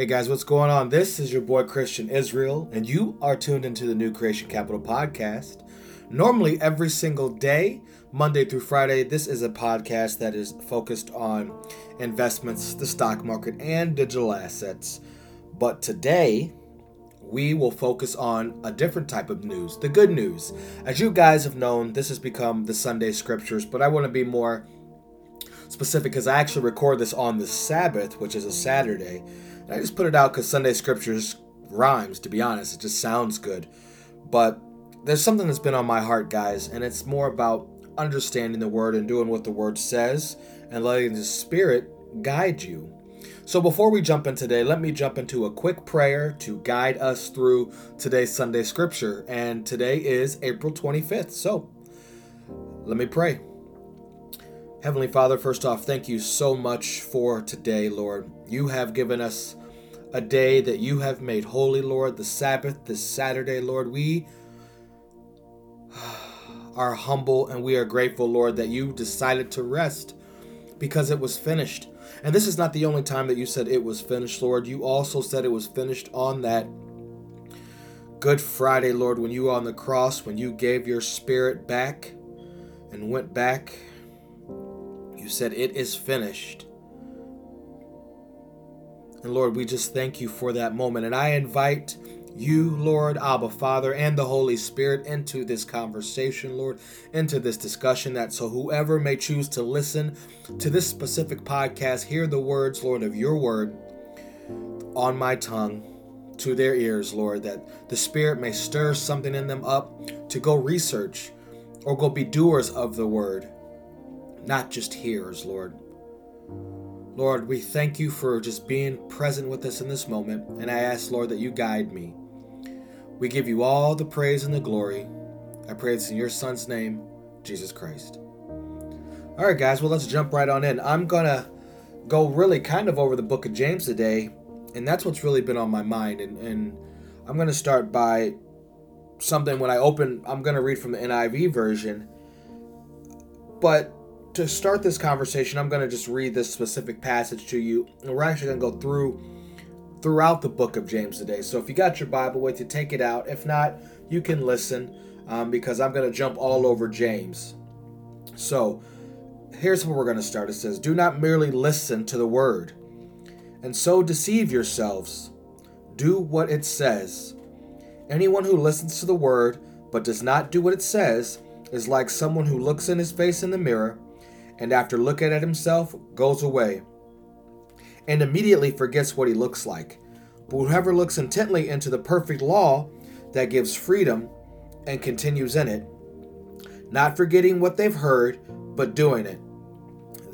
Hey guys, what's going on? This is your boy Christian Israel, and you are tuned into the New Creation Capital podcast. Normally, every single day, Monday through Friday, this is a podcast that is focused on investments, the stock market, and digital assets. But today, we will focus on a different type of news the good news. As you guys have known, this has become the Sunday scriptures, but I want to be more specific because I actually record this on the Sabbath, which is a Saturday. I just put it out because Sunday Scriptures rhymes, to be honest. It just sounds good. But there's something that's been on my heart, guys, and it's more about understanding the Word and doing what the Word says and letting the Spirit guide you. So before we jump in today, let me jump into a quick prayer to guide us through today's Sunday Scripture. And today is April 25th. So let me pray. Heavenly Father, first off, thank you so much for today, Lord. You have given us a day that you have made holy, Lord, the Sabbath, this Saturday, Lord. We are humble and we are grateful, Lord, that you decided to rest because it was finished. And this is not the only time that you said it was finished, Lord. You also said it was finished on that Good Friday, Lord, when you were on the cross, when you gave your spirit back and went back. You said, It is finished. And Lord, we just thank you for that moment. And I invite you, Lord, Abba, Father, and the Holy Spirit into this conversation, Lord, into this discussion, that so whoever may choose to listen to this specific podcast, hear the words, Lord, of your word on my tongue to their ears, Lord, that the Spirit may stir something in them up to go research or go be doers of the word, not just hearers, Lord. Lord, we thank you for just being present with us in this moment, and I ask, Lord, that you guide me. We give you all the praise and the glory. I pray this in your Son's name, Jesus Christ. All right, guys, well, let's jump right on in. I'm going to go really kind of over the book of James today, and that's what's really been on my mind. And, and I'm going to start by something when I open, I'm going to read from the NIV version. But to start this conversation, I'm going to just read this specific passage to you. And we're actually going to go through throughout the book of James today. So if you got your Bible with you, take it out. If not, you can listen um, because I'm going to jump all over James. So here's where we're going to start. It says, Do not merely listen to the word and so deceive yourselves. Do what it says. Anyone who listens to the word but does not do what it says is like someone who looks in his face in the mirror and after looking at himself goes away and immediately forgets what he looks like. But whoever looks intently into the perfect law that gives freedom and continues in it, not forgetting what they've heard, but doing it,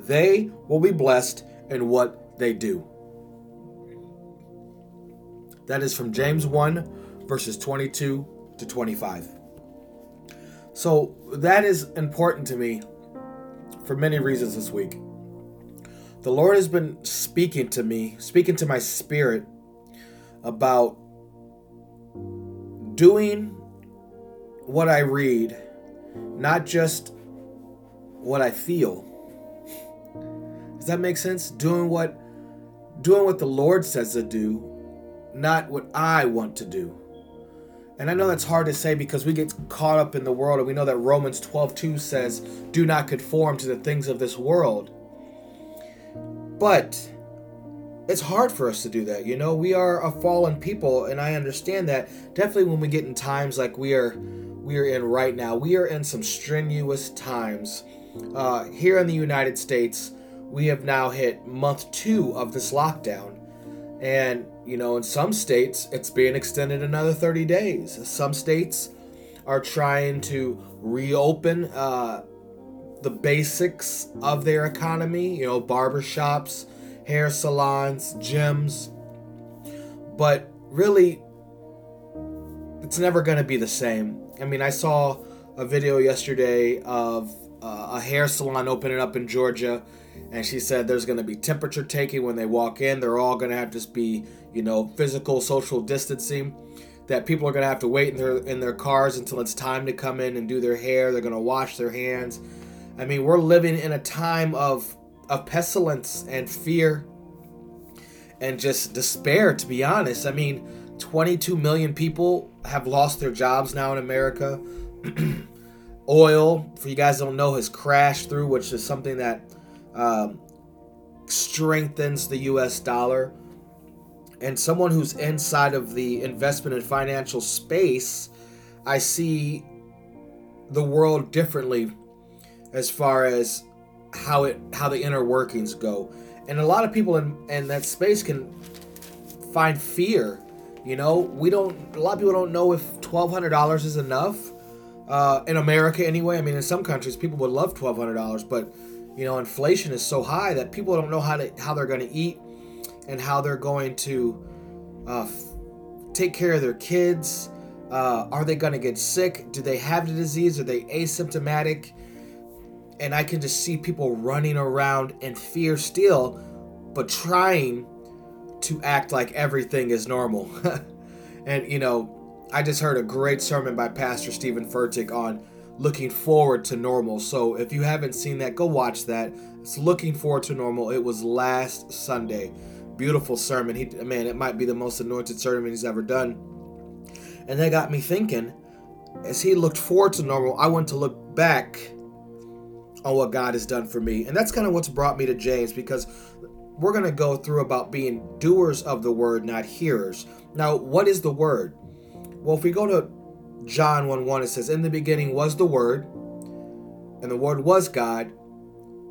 they will be blessed in what they do. That is from James 1, verses 22 to 25. So that is important to me for many reasons this week. The Lord has been speaking to me, speaking to my spirit about doing what I read, not just what I feel. Does that make sense? Doing what doing what the Lord says to do, not what I want to do. And I know that's hard to say because we get caught up in the world and we know that Romans 12:2 says, "Do not conform to the things of this world." But it's hard for us to do that. You know, we are a fallen people and I understand that. Definitely when we get in times like we are we are in right now, we are in some strenuous times. Uh, here in the United States, we have now hit month 2 of this lockdown. And you know, in some states, it's being extended another 30 days. Some states are trying to reopen uh, the basics of their economy, you know, barbershops, hair salons, gyms. But really, it's never going to be the same. I mean, I saw a video yesterday of uh, a hair salon opening up in Georgia and she said there's going to be temperature taking when they walk in. They're all going to have to be, you know, physical social distancing. That people are going to have to wait in their in their cars until it's time to come in and do their hair. They're going to wash their hands. I mean, we're living in a time of of pestilence and fear. and just despair, to be honest. I mean, 22 million people have lost their jobs now in America. Oil, for you guys don't know, has crashed through, which is something that um, strengthens the US dollar. And someone who's inside of the investment and financial space, I see the world differently as far as how it how the inner workings go. And a lot of people in, in that space can find fear. You know, we don't a lot of people don't know if twelve hundred dollars is enough. Uh, in America anyway. I mean in some countries people would love twelve hundred dollars, but you know, inflation is so high that people don't know how to how they're going to eat and how they're going to uh, f- take care of their kids. Uh, are they going to get sick? Do they have the disease? Are they asymptomatic? And I can just see people running around in fear still, but trying to act like everything is normal. and you know, I just heard a great sermon by Pastor Steven Furtick on looking forward to normal. So if you haven't seen that, go watch that. It's looking forward to normal. It was last Sunday. Beautiful sermon. He man, it might be the most anointed sermon he's ever done. And that got me thinking, as he looked forward to normal, I want to look back on what God has done for me. And that's kind of what's brought me to James because we're going to go through about being doers of the word, not hearers. Now, what is the word? Well, if we go to John 1 1, it says, In the beginning was the Word, and the Word was God,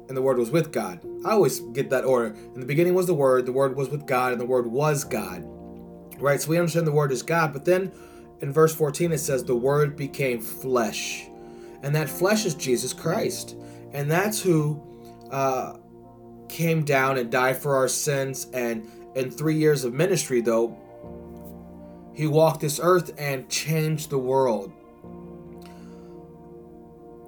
and the Word was with God. I always get that order. In the beginning was the Word, the Word was with God, and the Word was God. Right? So we understand the Word is God, but then in verse 14 it says, The Word became flesh. And that flesh is Jesus Christ. And that's who uh, came down and died for our sins. And in three years of ministry, though, he walked this earth and changed the world.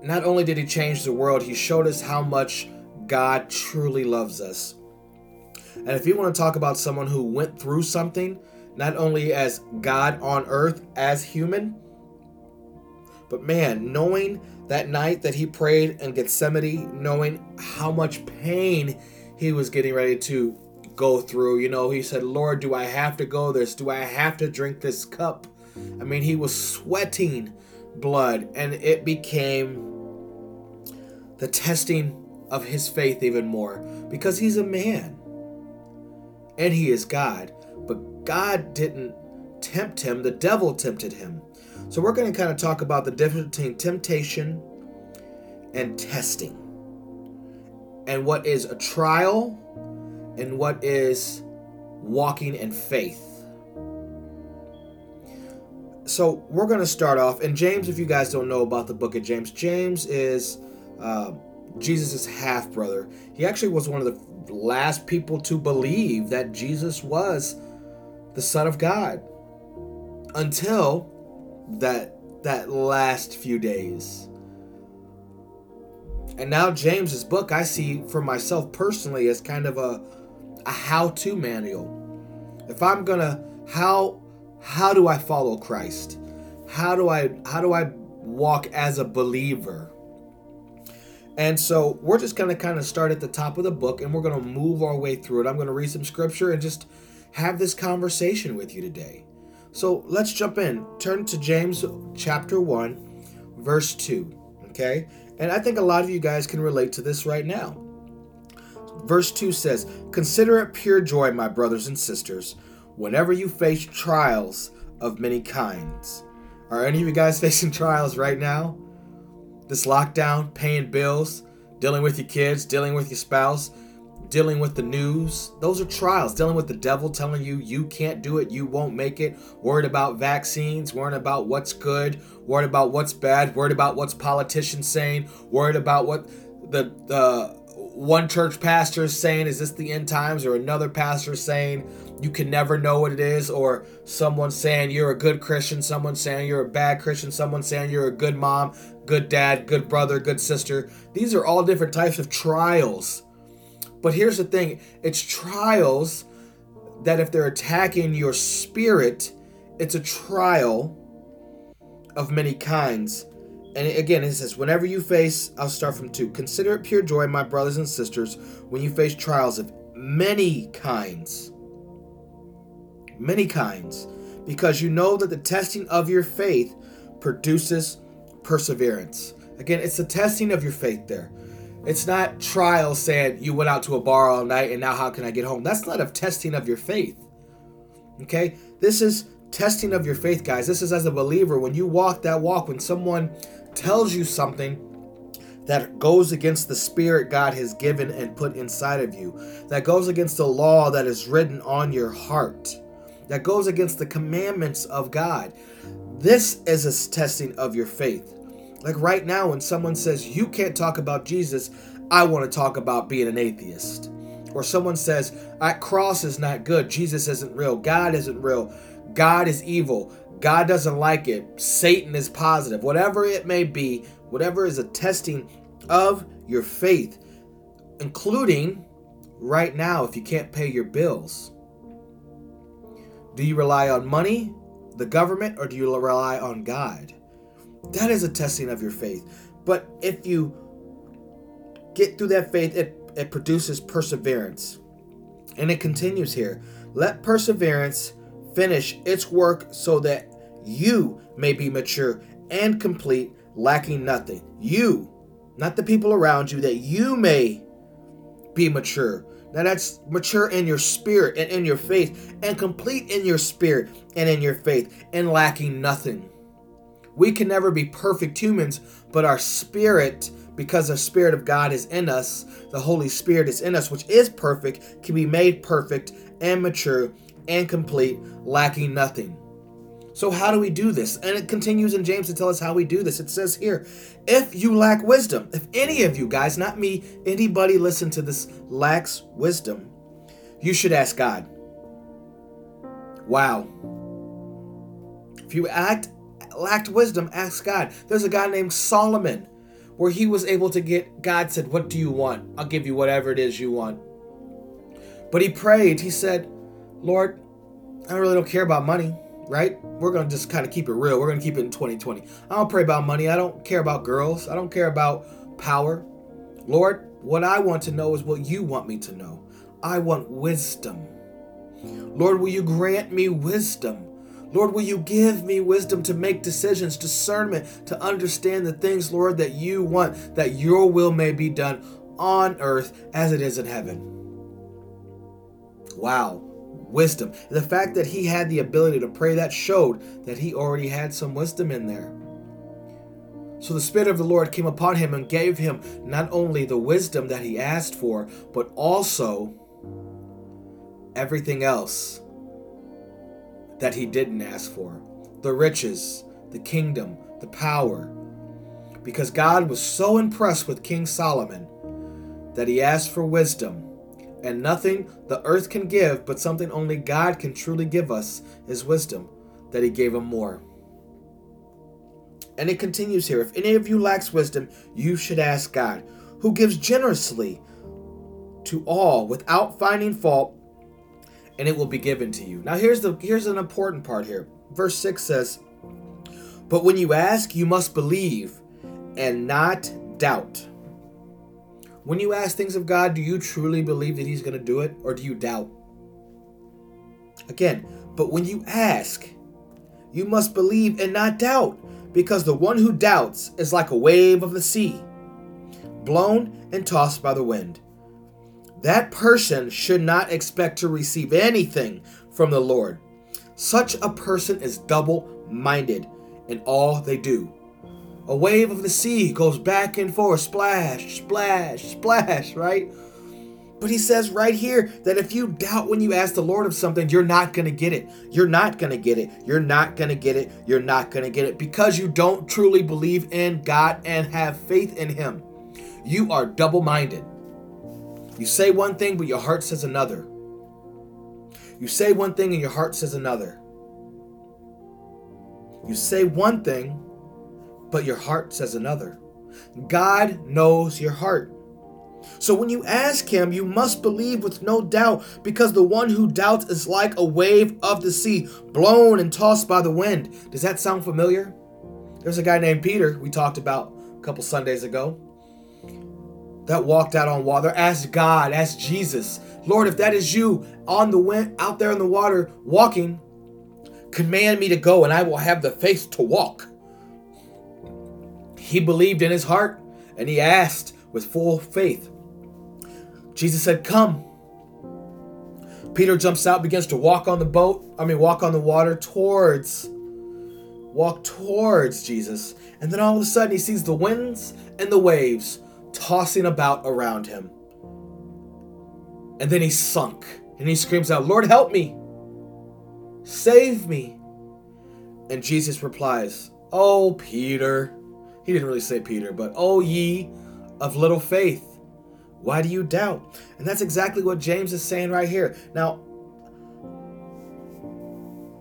Not only did he change the world, he showed us how much God truly loves us. And if you want to talk about someone who went through something, not only as God on earth, as human, but man, knowing that night that he prayed in Gethsemane, knowing how much pain he was getting ready to go through. You know, he said, Lord, do I have to go this? Do I have to drink this cup? I mean, he was sweating blood, and it became the testing of his faith even more because he's a man and he is God. But God didn't tempt him, the devil tempted him. So, we're going to kind of talk about the difference between temptation and testing and what is a trial and what is walking in faith. So we're going to start off. And James, if you guys don't know about the book of James, James is uh, Jesus' half brother. He actually was one of the last people to believe that Jesus was the Son of God until that that last few days. And now James's book I see for myself personally as kind of a a how-to manual. If I'm to how how do I follow Christ? How do I how do I walk as a believer? And so we're just to kind of start at the top of the book and we're to move our way through it. I'm to read some scripture and just have this conversation with you today. So let's jump in. Turn to James chapter 1, verse 2. Okay? And I think a lot of you guys can relate to this right now. Verse 2 says, Consider it pure joy, my brothers and sisters, whenever you face trials of many kinds. Are any of you guys facing trials right now? This lockdown, paying bills, dealing with your kids, dealing with your spouse, dealing with the news. Those are trials. Dealing with the devil telling you you can't do it, you won't make it. Worried about vaccines, worried about what's good, worried about what's bad, worried about what's politicians saying, worried about what the the one church pastor is saying, Is this the end times? Or another pastor saying, You can never know what it is. Or someone saying, You're a good Christian. Someone saying, You're a bad Christian. Someone saying, You're a good mom, good dad, good brother, good sister. These are all different types of trials. But here's the thing it's trials that if they're attacking your spirit, it's a trial of many kinds. And again, it says, whenever you face, I'll start from two. Consider it pure joy, my brothers and sisters, when you face trials of many kinds. many kinds, because you know that the testing of your faith produces perseverance. Again, it's the testing of your faith there. It's not trial saying you went out to a bar all night and now how can I get home? That's not a testing of your faith. Okay? This is testing of your faith, guys. This is as a believer when you walk that walk, when someone tells you something that goes against the spirit God has given and put inside of you, that goes against the law that is written on your heart, that goes against the commandments of God. This is a testing of your faith. Like right now, when someone says, You can't talk about Jesus, I want to talk about being an atheist. Or someone says, That cross is not good, Jesus isn't real, God isn't real, God is evil, God doesn't like it, Satan is positive, whatever it may be, whatever is a testing of your faith, including right now if you can't pay your bills. Do you rely on money, the government, or do you rely on God? That is a testing of your faith. But if you get through that faith, it, it produces perseverance. And it continues here. Let perseverance finish its work so that you may be mature and complete, lacking nothing. You, not the people around you, that you may be mature. Now that's mature in your spirit and in your faith, and complete in your spirit and in your faith, and lacking nothing. We can never be perfect humans, but our spirit, because the Spirit of God is in us, the Holy Spirit is in us, which is perfect, can be made perfect and mature and complete, lacking nothing. So, how do we do this? And it continues in James to tell us how we do this. It says here, if you lack wisdom, if any of you guys, not me, anybody listen to this lacks wisdom, you should ask God. Wow. If you act lacked wisdom, ask God. There's a guy named Solomon where he was able to get, God said, What do you want? I'll give you whatever it is you want. But he prayed. He said, Lord, I really don't care about money, right? We're going to just kind of keep it real. We're going to keep it in 2020. I don't pray about money. I don't care about girls. I don't care about power. Lord, what I want to know is what you want me to know. I want wisdom. Lord, will you grant me wisdom? Lord, will you give me wisdom to make decisions, discernment to understand the things, Lord, that you want, that your will may be done on earth as it is in heaven. Wow, wisdom. The fact that he had the ability to pray that showed that he already had some wisdom in there. So the Spirit of the Lord came upon him and gave him not only the wisdom that he asked for, but also everything else that he didn't ask for the riches, the kingdom, the power. Because God was so impressed with King Solomon that he asked for wisdom. And nothing the earth can give, but something only God can truly give us, is wisdom, that he gave him more. And it continues here if any of you lacks wisdom, you should ask God, who gives generously to all without finding fault and it will be given to you. Now here's the here's an important part here. Verse 6 says, "But when you ask, you must believe and not doubt." When you ask things of God, do you truly believe that he's going to do it or do you doubt? Again, but when you ask, you must believe and not doubt, because the one who doubts is like a wave of the sea, blown and tossed by the wind. That person should not expect to receive anything from the Lord. Such a person is double minded in all they do. A wave of the sea goes back and forth, splash, splash, splash, right? But he says right here that if you doubt when you ask the Lord of something, you're not going to get it. You're not going to get it. You're not going to get it. You're not going to get it because you don't truly believe in God and have faith in Him. You are double minded. You say one thing, but your heart says another. You say one thing and your heart says another. You say one thing, but your heart says another. God knows your heart. So when you ask Him, you must believe with no doubt, because the one who doubts is like a wave of the sea, blown and tossed by the wind. Does that sound familiar? There's a guy named Peter we talked about a couple Sundays ago. that walked out on water. Ask God, ask Jesus, Lord, if that is you on the wind, out there in the water walking, command me to go and I will have the faith to walk. He believed in his heart and he asked with full faith. Jesus said, Come. Peter jumps out, begins to walk on the boat, I mean, walk on the water towards, walk towards Jesus. And then all of a sudden, he sees the winds and the waves tossing about around him. And then he sunk and he screams out, Lord, help me! Save me! And Jesus replies, Oh, Peter. He didn't really say Peter, but oh, ye of little faith. Why do you doubt? And that's exactly what James is saying right here. Now,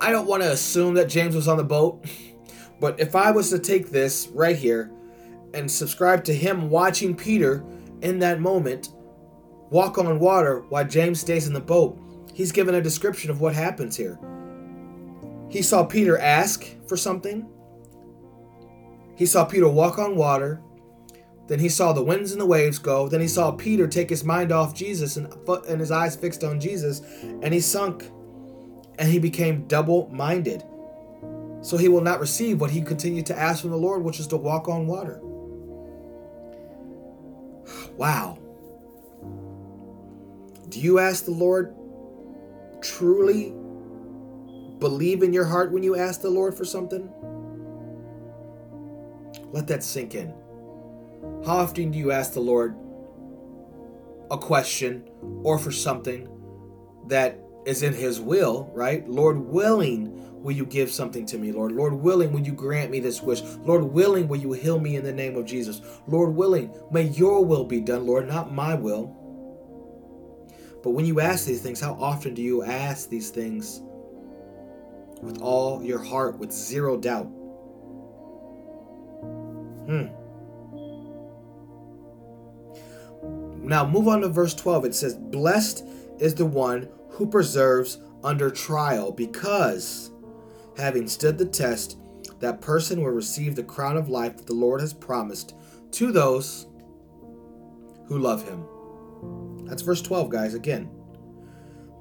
I don't want to assume that James was on the boat, but if I was to take this right here and subscribe to him watching Peter in that moment walk on water while James stays in the boat, he's given a description of what happens here. He saw Peter ask for something. He saw Peter walk on water. Then he saw the winds and the waves go. Then he saw Peter take his mind off Jesus and, and his eyes fixed on Jesus, and he sunk and he became double minded. So he will not receive what he continued to ask from the Lord, which is to walk on water. Wow. Do you ask the Lord truly believe in your heart when you ask the Lord for something? Let that sink in. How often do you ask the Lord a question or for something that is in His will, right? Lord willing, will you give something to me, Lord? Lord willing, will you grant me this wish? Lord willing, will you heal me in the name of Jesus? Lord willing, may your will be done, Lord, not my will. But when you ask these things, how often do you ask these things with all your heart, with zero doubt? Hmm. Now move on to verse 12. It says, Blessed is the one who preserves under trial, because having stood the test, that person will receive the crown of life that the Lord has promised to those who love him. That's verse 12, guys, again.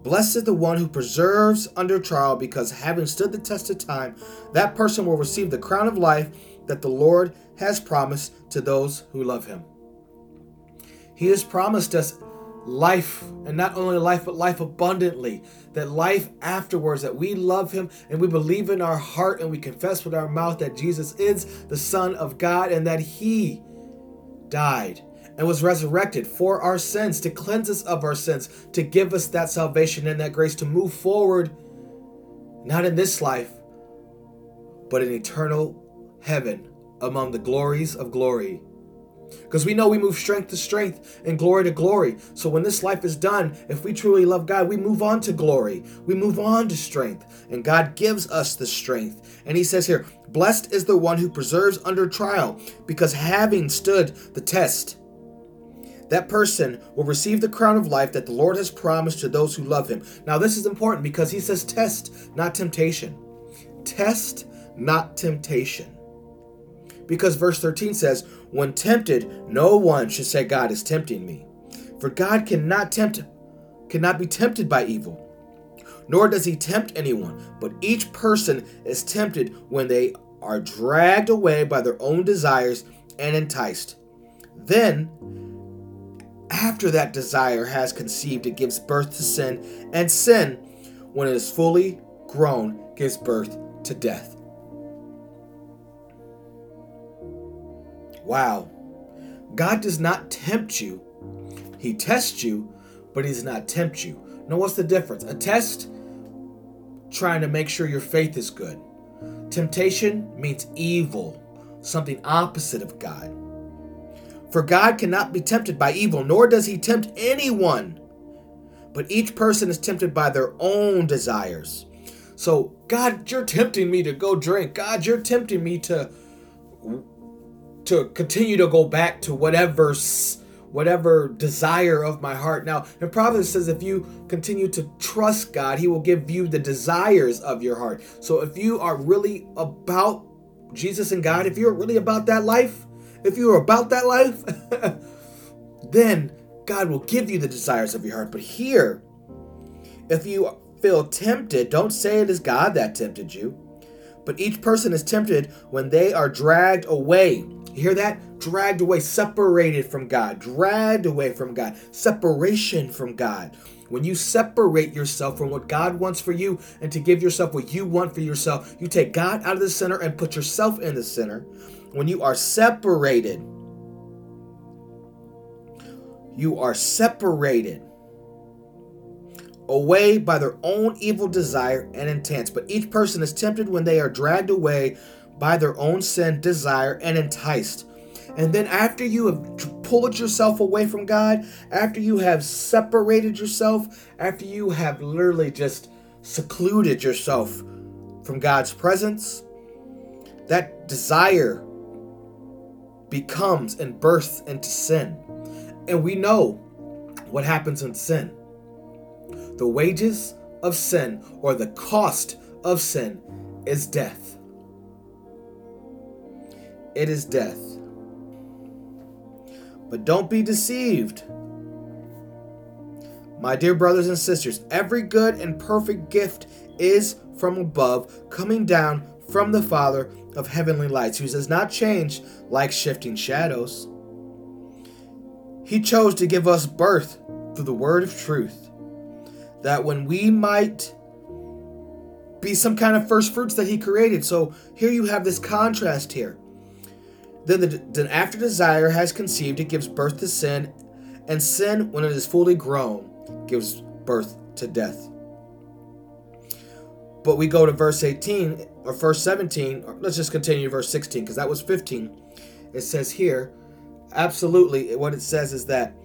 Blessed is the one who preserves under trial, because having stood the test of time, that person will receive the crown of life that the Lord has promised to those who love him. He has promised us life, and not only life, but life abundantly. That life afterwards, that we love Him and we believe in our heart and we confess with our mouth that Jesus is the Son of God and that He died and was resurrected for our sins, to cleanse us of our sins, to give us that salvation and that grace to move forward, not in this life, but in eternal heaven among the glories of glory. Because we know we move strength to strength and glory to glory. So when this life is done, if we truly love God, we move on to glory. We move on to strength. And God gives us the strength. And He says here, Blessed is the one who preserves under trial, because having stood the test, that person will receive the crown of life that the Lord has promised to those who love Him. Now, this is important because He says test, not temptation. Test, not temptation. Because verse 13 says, When tempted, no one should say, God is tempting me. For God cannot tempt, cannot be tempted by evil, nor does he tempt anyone, but each person is tempted when they are dragged away by their own desires and enticed. Then, after that desire has conceived, it gives birth to sin, and sin, when it is fully grown, gives birth to death. Wow. God does not tempt you. He tests you, but he does not tempt you. Now, what's the difference? A test, trying to make sure your faith is good. Temptation means evil, something opposite of God. For God cannot be tempted by evil, nor does he tempt anyone. But each person is tempted by their own desires. So, God, you're tempting me to go drink. God, you're tempting me to to continue to go back to whatever whatever desire of my heart. Now, in Proverbs says if you continue to trust God, he will give you the desires of your heart. So if you are really about Jesus and God, if you're really about that life, if you're about that life, then God will give you the desires of your heart. But here, if you feel tempted, don't say it is God that tempted you. But each person is tempted when they are dragged away. You hear that? Dragged away, separated from God, dragged away from God, separation from God. When you separate yourself from what God wants for you and to give yourself what you want for yourself, you take God out of the center and put yourself in the center. When you are separated, you are separated away by their own evil desire and intents. But each person is tempted when they are dragged away by their own sin, desire, and enticed. And then, after you have pulled yourself away from God, after you have separated yourself, after you have literally just secluded yourself from God's presence, that desire becomes and births into sin. And we know what happens in sin. The wages of sin, or the cost of sin, is death. It is death. But don't be deceived. My dear brothers and sisters, every good and perfect gift is from above, coming down from the Father of heavenly lights, who does not change like shifting shadows. He chose to give us birth through the word of truth, that when we might be some kind of first fruits that He created. So here you have this contrast here. Then, the, then after desire has conceived, it gives birth to sin, and sin, when it is fully grown, gives birth to death. But we go to verse 18 or verse 17. Or let's just continue verse 16 because that was 15. It says here, absolutely, what it says is that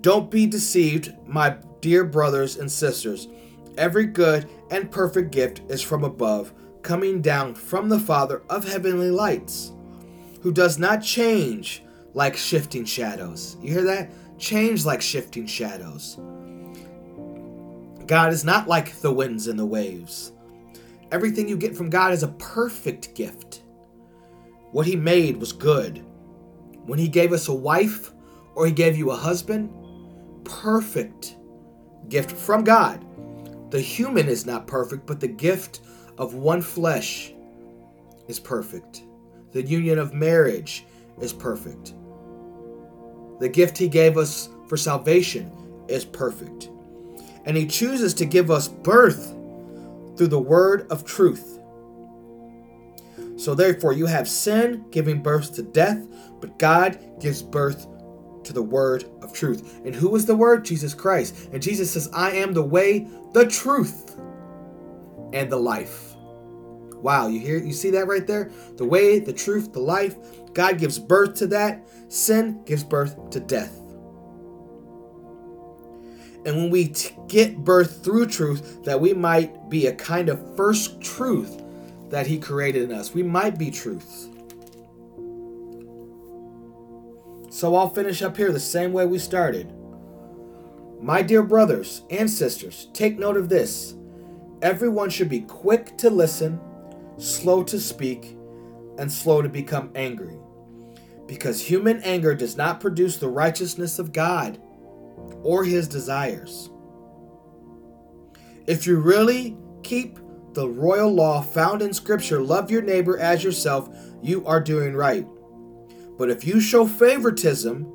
don't be deceived, my dear brothers and sisters. Every good and perfect gift is from above, coming down from the Father of heavenly lights, who does not change like shifting shadows. You hear that? Change like shifting shadows. God is not like the winds and the waves. Everything you get from God is a perfect gift. What He made was good. When He gave us a wife or He gave you a husband, perfect gift from God. The human is not perfect, but the gift of one flesh is perfect. The union of marriage is perfect. The gift He gave us for salvation is perfect. And He chooses to give us birth through the word of truth. So therefore, you have sin giving birth to death, but God gives birth to the word of truth. And who is the word? Jesus Christ. And Jesus says, I am the way, the truth, and the life. Wow, you hear you see that right there? The way, the truth, the life. God gives birth to that. Sin gives birth to death. And when we t- get birth through truth, that we might be a kind of first truth that He created in us. We might be truths. So I'll finish up here the same way we started. My dear brothers and sisters, take note of this. Everyone should be quick to listen, slow to speak, and slow to become angry. Because human anger does not produce the righteousness of God or his desires. If you really keep the royal law found in Scripture, love your neighbor as yourself, you are doing right. But if you show favoritism,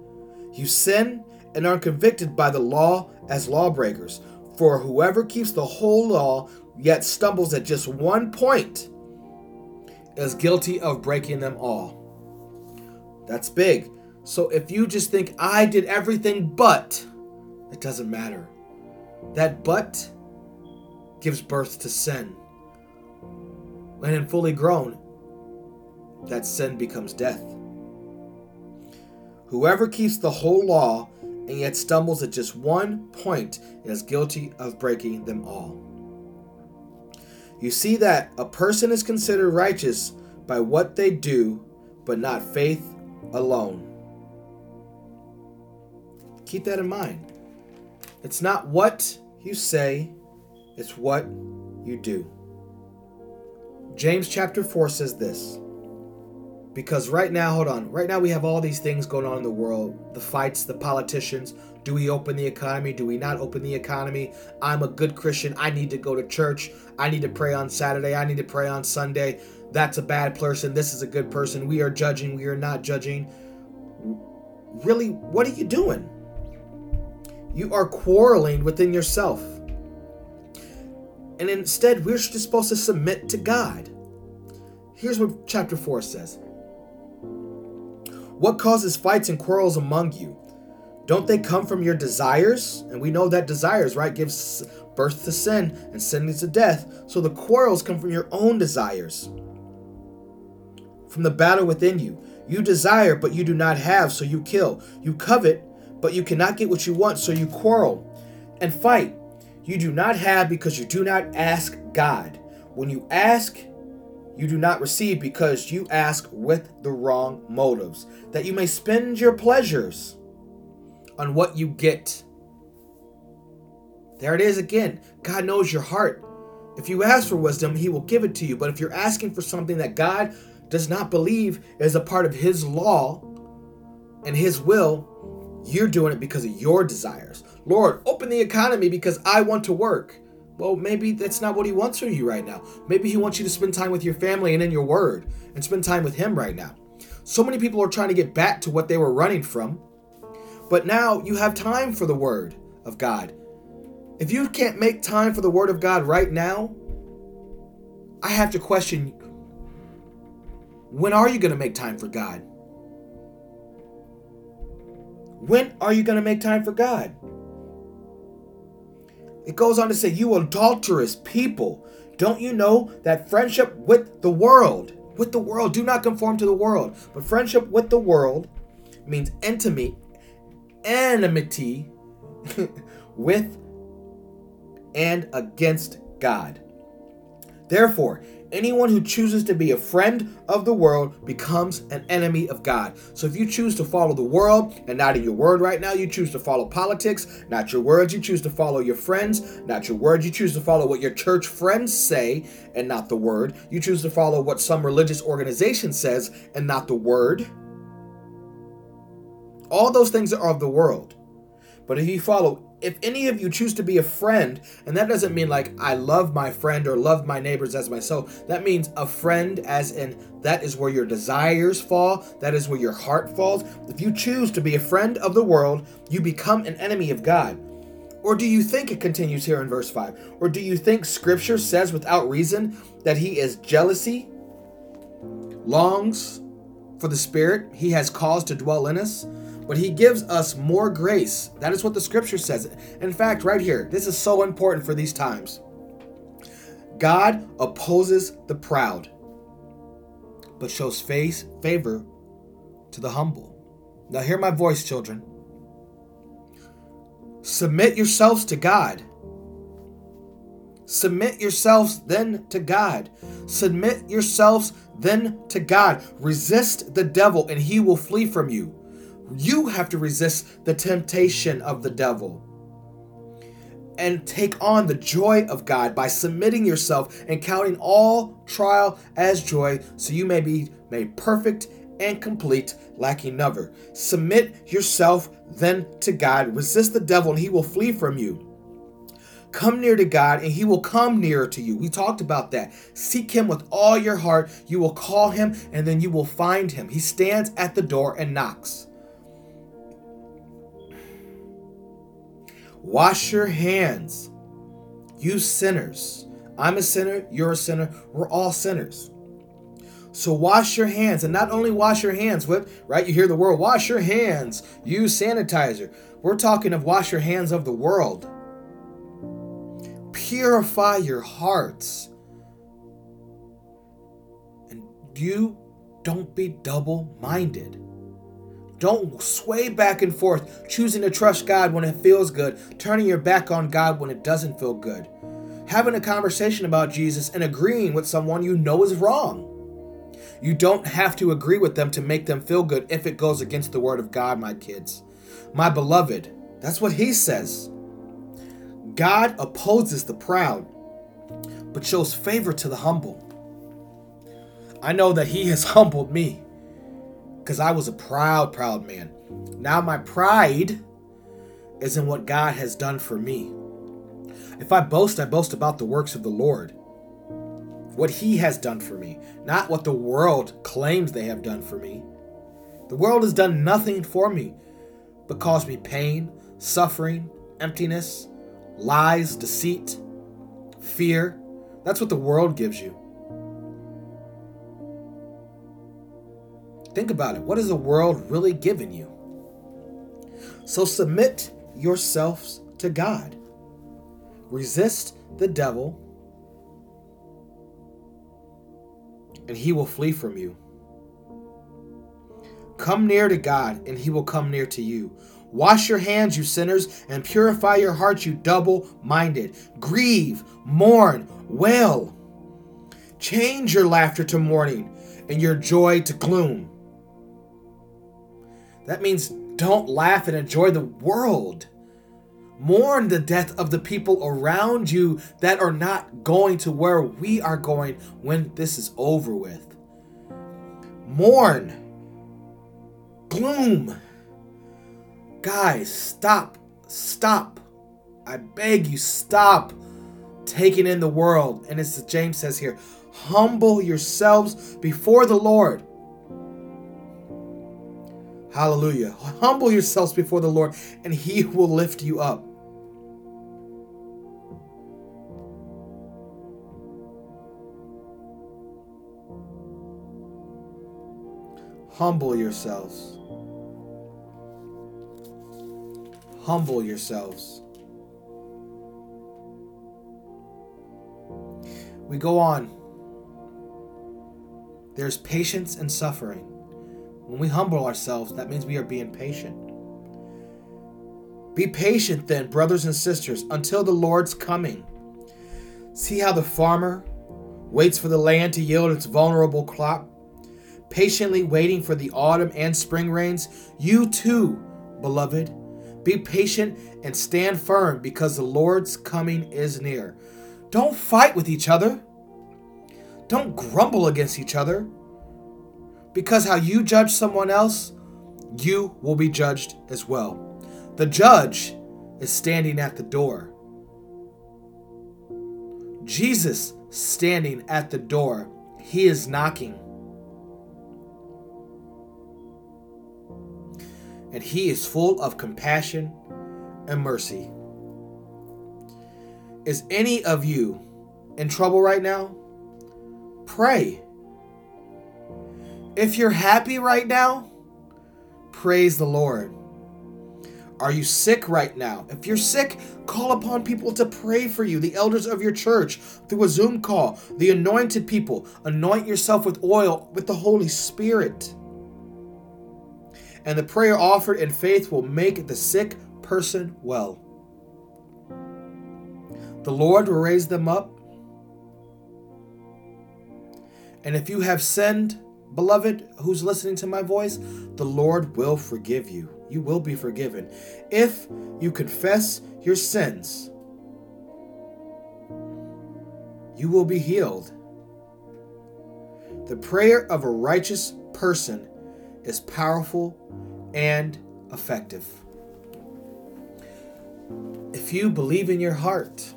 you sin and are convicted by the law as lawbreakers. For whoever keeps the whole law yet stumbles at just one point is guilty of breaking them all. That's big. So if you just think I did everything but, it doesn't matter. That but gives birth to sin. When in fully grown, that sin becomes death. Whoever keeps the whole law and yet stumbles at just one point is guilty of breaking them all. You see that a person is considered righteous by what they do, but not faith alone. Keep that in mind. It's not what you say, it's what you do. James chapter 4 says this Because right now, hold on, right now we have all these things going on in the world the fights, the politicians. Do we open the economy? Do we not open the economy? I'm a good Christian. I need to go to church. I need to pray on Saturday. I need to pray on Sunday. That's a bad person. This is a good person. We are judging. We are not judging. Really, what are you doing? You are quarreling within yourself. And instead, we're just supposed to submit to God. Here's what chapter 4 says What causes fights and quarrels among you? Don't they come from your desires? And we know that desires, right, gives birth to sin, and sin leads to death. So the quarrels come from your own desires, from the battle within you. You desire, but you do not have, so you kill. You covet, but you cannot get what you want, so you quarrel and fight. You do not have because you do not ask God. When you ask, you do not receive because you ask with the wrong motives, that you may spend your pleasures on what you get. There it is again. God knows your heart. If you ask for wisdom, He will give it to you. But if you're asking for something that God does not believe is a part of His law and His will, you're doing it because of your desires. Lord, open the economy because I want to work. Well, maybe that's not what He wants from you right now. Maybe He wants you to spend time with your family and in your word and spend time with Him right now. So many people are trying to get back to what they were running from. But now you have time for the word of God. If you can't make time for the word of God right now, I have to question when are you going to make time for God? When are you going to make time for God? It goes on to say, You adulterous people, don't you know that friendship with the world, with the world, do not conform to the world, but friendship with the world means enmity, enmity with and against God. Therefore, anyone who chooses to be a friend of the world becomes an enemy of God. So if you choose to follow the world and not in your word right now, you choose to follow politics, not your words, you choose to follow your friends, not your word, you choose to follow what your church friends say and not the word. You choose to follow what some religious organization says and not the word. All those things are of the world. But if you follow if any of you choose to be a friend, and that doesn't mean like I love my friend or love my neighbors as myself, that means a friend as in that is where your desires fall, that is where your heart falls. If you choose to be a friend of the world, you become an enemy of God. Or do you think it continues here in verse 5? Or do you think scripture says without reason that he is jealousy, longs for the spirit he has caused to dwell in us? But he gives us more grace. That is what the scripture says. In fact, right here, this is so important for these times. God opposes the proud, but shows face favor to the humble. Now hear my voice, children. Submit yourselves to God. Submit yourselves then to God. Submit yourselves then to God. Resist the devil and he will flee from you. You have to resist the temptation of the devil and take on the joy of God by submitting yourself and counting all trial as joy so you may be made perfect and complete, lacking never. Submit yourself then to God. Resist the devil and he will flee from you. Come near to God and he will come nearer to you. We talked about that. Seek him with all your heart. You will call him and then you will find him. He stands at the door and knocks. Wash your hands, you sinners. I'm a sinner, you're a sinner, we're all sinners. So wash your hands, and not only wash your hands with, right? You hear the word wash your hands, use sanitizer. We're talking of wash your hands of the world. Purify your hearts. And you don't be double minded. Don't sway back and forth, choosing to trust God when it feels good, turning your back on God when it doesn't feel good. Having a conversation about Jesus and agreeing with someone you know is wrong. You don't have to agree with them to make them feel good if it goes against the word of God, my kids. My beloved, that's what he says. God opposes the proud, but shows favor to the humble. I know that he has humbled me because I was a proud, proud man. Now my pride is in what God has done for me. If I boast, I boast about the works of the Lord, what He has done for me, not what the world claims they have done for me. The world has done nothing for me but caused me pain, suffering, emptiness, lies, deceit, fear. That's what the world gives you. Think about it. What has the world really given you? So submit yourselves to God. Resist the devil, and he will flee from you. Come near to God, and he will come near to you. Wash your hands, you sinners, and purify your hearts, you double minded. Grieve, mourn, wail. Change your laughter to mourning and your joy to gloom. That means don't laugh and enjoy the world. Mourn the death of the people around you that are not going to where we are going when this is over with. Mourn. Gloom. Guys, stop. Stop. I beg you, stop taking in the world. And as James says here, humble yourselves before the Lord. Hallelujah. Humble yourselves before the Lord, and he will lift you up. Humble yourselves. Humble yourselves. We go on. There's patience and suffering. When we humble ourselves, that means we are being patient. Be patient then, brothers and sisters, until the Lord's coming. See how the farmer waits for the land to yield its vulnerable crop, patiently waiting for the autumn and spring rains. You too, beloved, be patient and stand firm because the Lord's coming is near. Don't fight with each other. Don't grumble against each other. Because how you judge someone else, you will be judged as well. The judge is standing at the door. Jesus standing at the door. He is knocking. And he is full of compassion and mercy. Is any of you in trouble right now? Pray. If you're happy right now, praise the Lord. Are you sick right now? If you're sick, call upon people to pray for you, the elders of your church, through a Zoom call, the anointed people. Anoint yourself with oil with the Holy Spirit. And the prayer offered in faith will make the sick person well. The Lord will raise them up. And if you have sinned, Beloved, who's listening to my voice, the Lord will forgive you. You will be forgiven. If you confess your sins, you will be healed. The prayer of a righteous person is powerful and effective. If you believe in your heart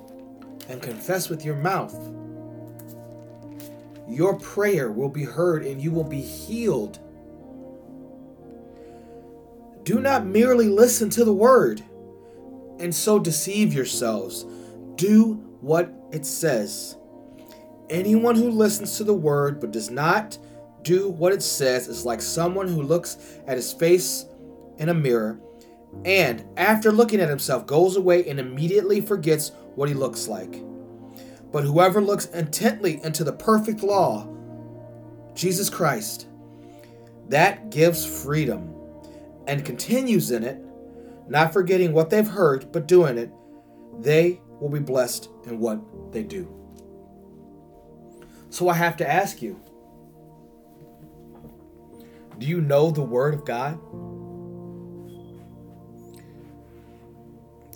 and confess with your mouth, your prayer will be heard and you will be healed. Do not merely listen to the word and so deceive yourselves. Do what it says. Anyone who listens to the word but does not do what it says is like someone who looks at his face in a mirror and, after looking at himself, goes away and immediately forgets what he looks like. But whoever looks intently into the perfect law, Jesus Christ, that gives freedom and continues in it, not forgetting what they've heard, but doing it, they will be blessed in what they do. So I have to ask you do you know the Word of God?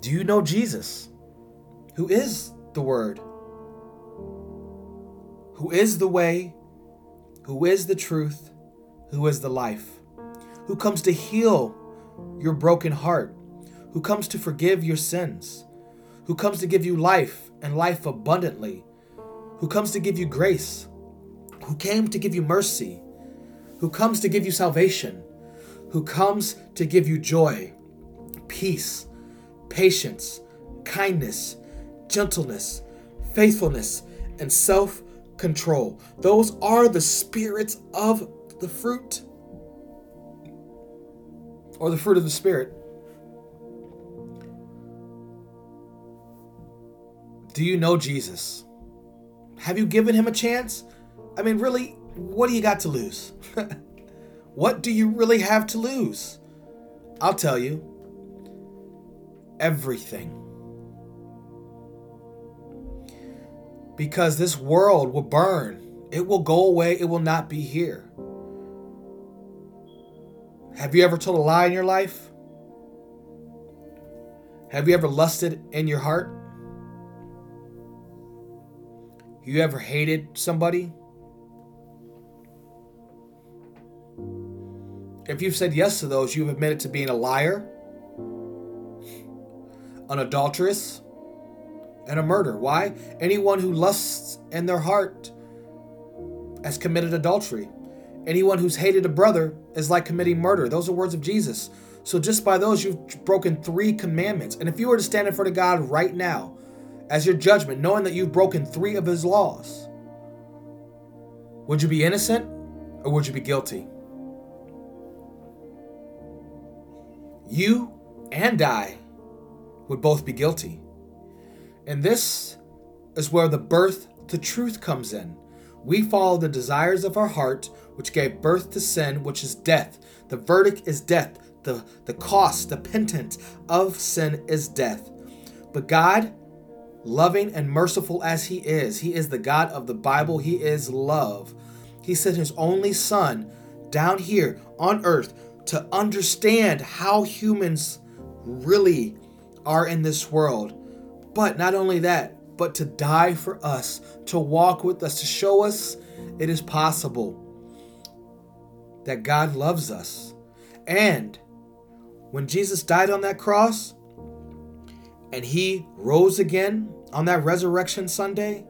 Do you know Jesus, who is the Word? Who is the way, who is the truth, who is the life. who comes to heal your broken heart, who comes to forgive your sins, who comes to give you life and life abundantly, who comes to give you grace, who came to give you mercy, who comes to give you salvation, who comes to give you joy, peace, patience, kindness, gentleness, faithfulness, and self control. Those are the spirits of the fruit or the fruit of the Spirit. Do you know Jesus? Have you given him a chance? I mean, really, what do you got to lose? what do you really have to lose? I'll tell you everything. Because this world will burn, it will go away, it will not be here. Have you ever told a lie in your life? Have you ever lusted in your heart? You ever hated somebody? If you've said yes to those, you've admitted to being a liar, an adulteress, and a murder. Why? Anyone who lusts in their heart has committed adultery. Anyone who's hated a brother is like committing murder. Those are words of Jesus. So just by those, you've broken three commandments. And if you were to stand in front of God right now as your judgment, knowing that you've broken three of his laws, would you be innocent or would you be guilty? You and I would both be guilty. And this is where the birth to truth comes in. We follow the desires of our heart, which gave birth to sin, which is death. The verdict is death. The, the cost, the penance of sin is death. But God, loving and merciful as He is, He is the God of the Bible, He is love. He sent His only Son down here on earth to understand how humans really are in this world. But not only that, but to die for us, to walk with us, to show us it is possible that God loves us. And when Jesus died on that cross and he rose again on that resurrection Sunday,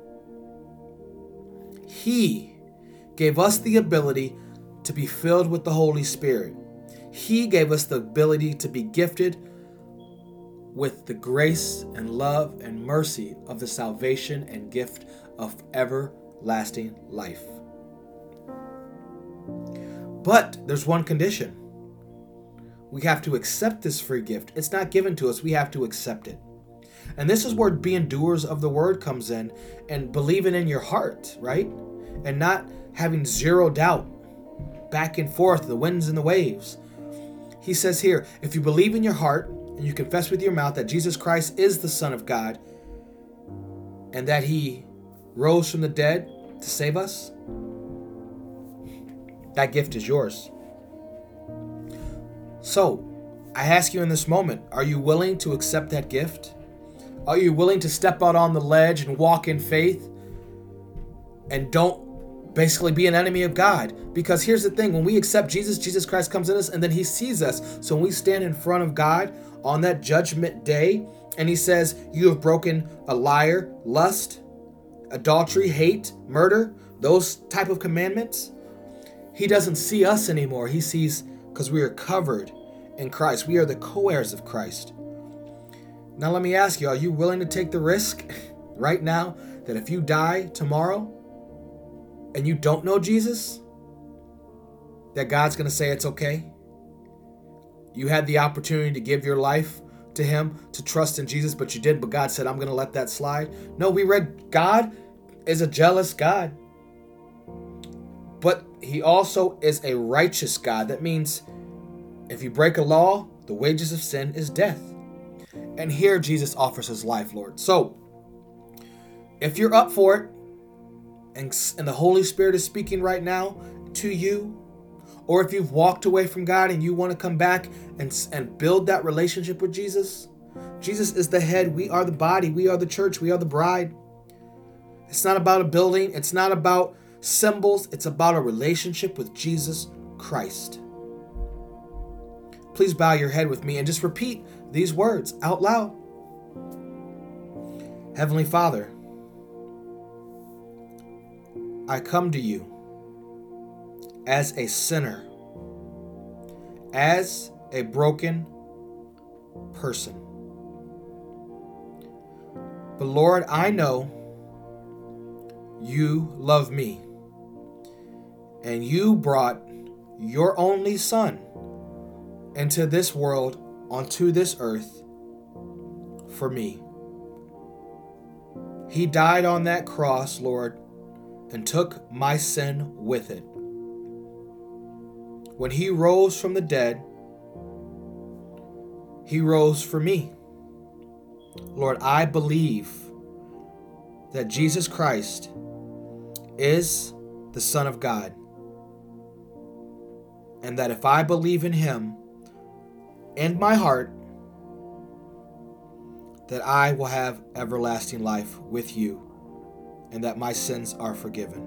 he gave us the ability to be filled with the Holy Spirit. He gave us the ability to be gifted with the grace and love and mercy of the salvation and gift of everlasting life. But there's one condition. We have to accept this free gift. It's not given to us, we have to accept it. And this is where being doers of the word comes in and believing in your heart, right? And not having zero doubt back and forth, the winds and the waves. He says here, if you believe in your heart and you confess with your mouth that Jesus Christ is the Son of God and that he rose from the dead to save us, that gift is yours. So, I ask you in this moment are you willing to accept that gift? Are you willing to step out on the ledge and walk in faith and don't basically be an enemy of God. Because here's the thing when we accept Jesus, Jesus Christ comes in us and then he sees us. So when we stand in front of God on that judgment day and he says, You have broken a liar, lust, adultery, hate, murder, those type of commandments, he doesn't see us anymore. He sees because we are covered in Christ. We are the co heirs of Christ. Now, let me ask you are you willing to take the risk right now that if you die tomorrow, and you don't know Jesus, that God's going to say it's okay? You had the opportunity to give your life to Him, to trust in Jesus, but you did, but God said, I'm going to let that slide. No, we read God is a jealous God, but He also is a righteous God. That means if you break a law, the wages of sin is death. And here Jesus offers His life, Lord. So, if you're up for it, and, and the Holy Spirit is speaking right now to you, or if you've walked away from God and you want to come back and, and build that relationship with Jesus, Jesus is the head. We are the body. We are the church. We are the bride. It's not about a building, it's not about symbols, it's about a relationship with Jesus Christ. please bow your head with me and just repeat these words out loud. Heavenly Father, I come to you as a sinner, as a broken person. But Lord, I know you love me, and you brought your only Son into this world, onto this earth, for me. He died on that cross, Lord, and took my sin with it. When he rose from the dead, he rose for me. Lord, I believe that Jesus Christ is the Son of God. And that if I believe in him in my heart, that I will have everlasting life with you and that my sins are forgiven.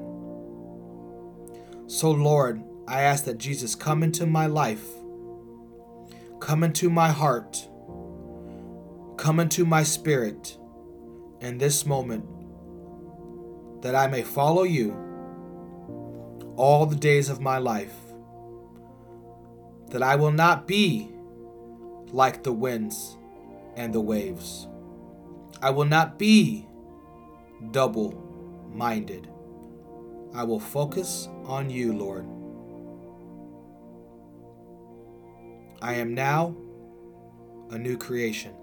So, Lord, I ask that Jesus come into my life, come into my heart, come into my spirit in this moment, that I may follow you all the days of my life, that I will not be like the winds and the waves. I will not be double minded. I will focus on you, Lord. I am now a new creation.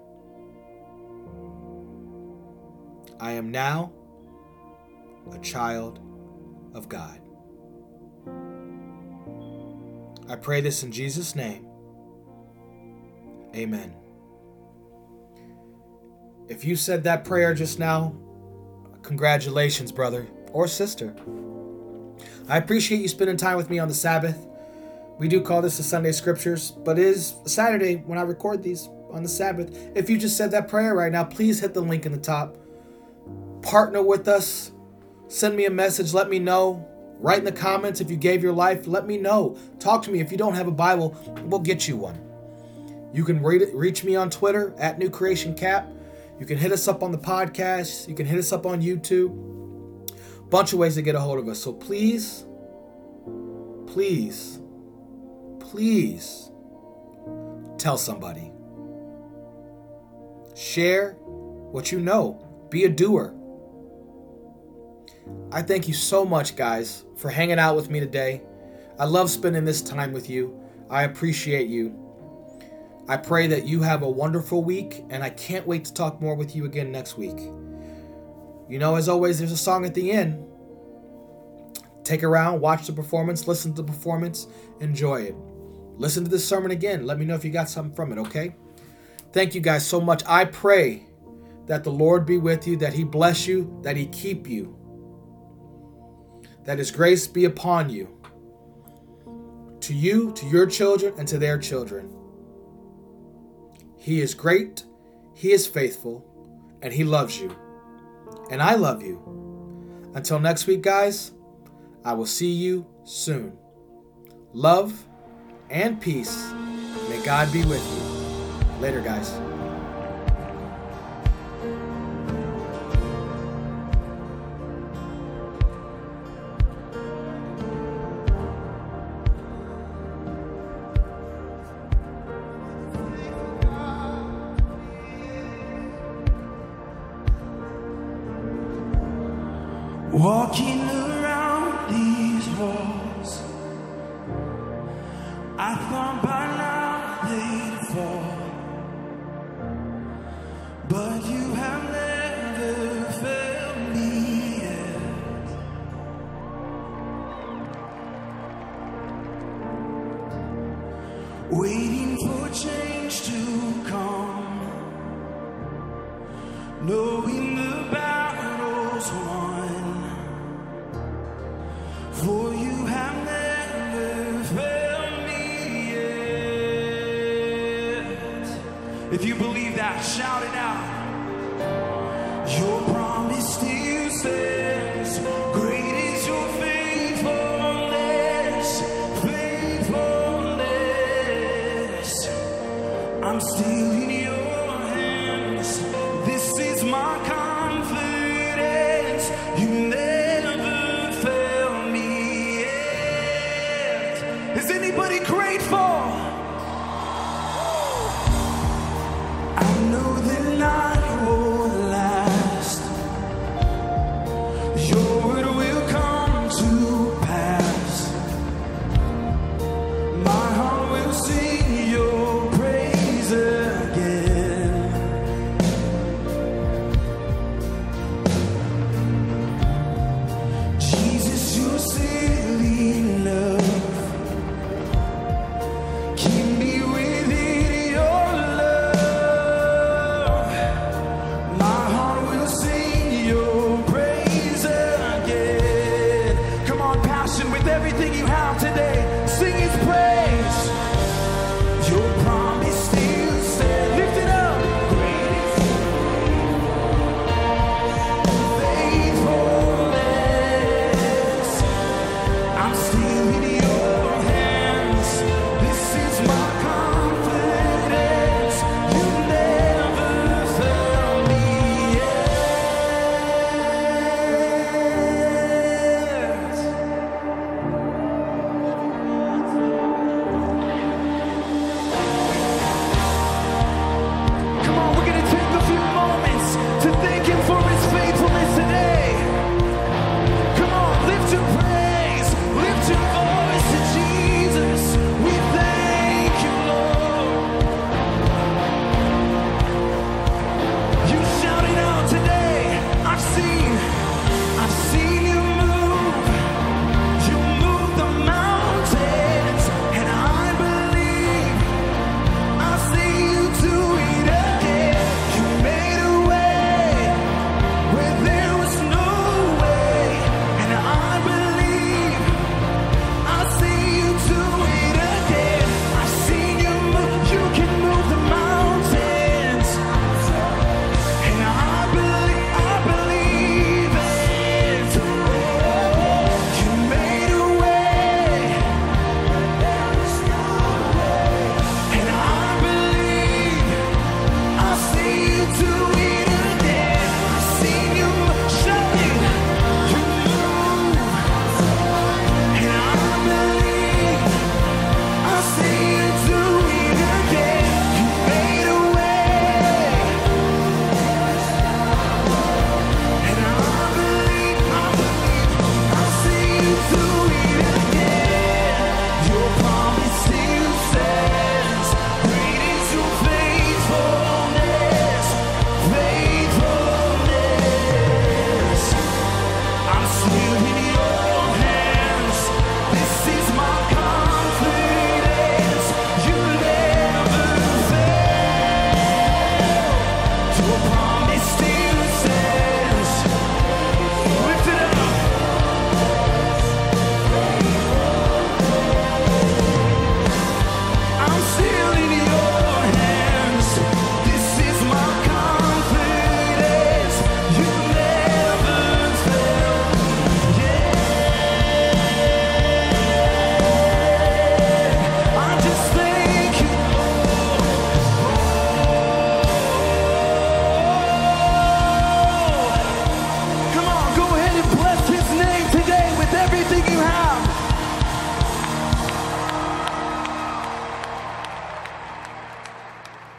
I am now a child of God. I pray this in Jesus' name. Amen. If you said that prayer just now, congratulations, brother or sister. I appreciate you spending time with me on the Sabbath. We do call this the Sunday Scriptures, but it is Saturday when I record these on the Sabbath. If you just said that prayer right now, please hit the link in the top. Partner with us. Send me a message. Let me know. Write in the comments if you gave your life. Let me know. Talk to me. If you don't have a Bible, we'll get you one. You can reach me on Twitter at New Creation Cap. You can hit us up on the podcast. You can hit us up on YouTube. Bunch of ways to get a hold of us. So please, please please tell somebody. Share what you know. Be a doer. I thank you so much, guys, for hanging out with me today. I love spending this time with you. I appreciate you. I pray that you have a wonderful week, and I can't wait to talk more with you again next week. You know, as always, there's a song at the end. Take around, watch the performance, listen to the performance, enjoy it. Listen to this sermon again. Let me know if you got something from it, okay? Thank you guys so much. I pray that the Lord be with you, that He bless you, that He keep you, that His grace be upon you, to you, to your children, and to their children. He is great, He is faithful, and He loves you. And I love you. Until next week, guys, I will see you soon. Love and peace. May God be with you. Later, guys. Waiting for change to come, knowing the battle's won. For you have never failed me yet. If you believe that, shout it out. Your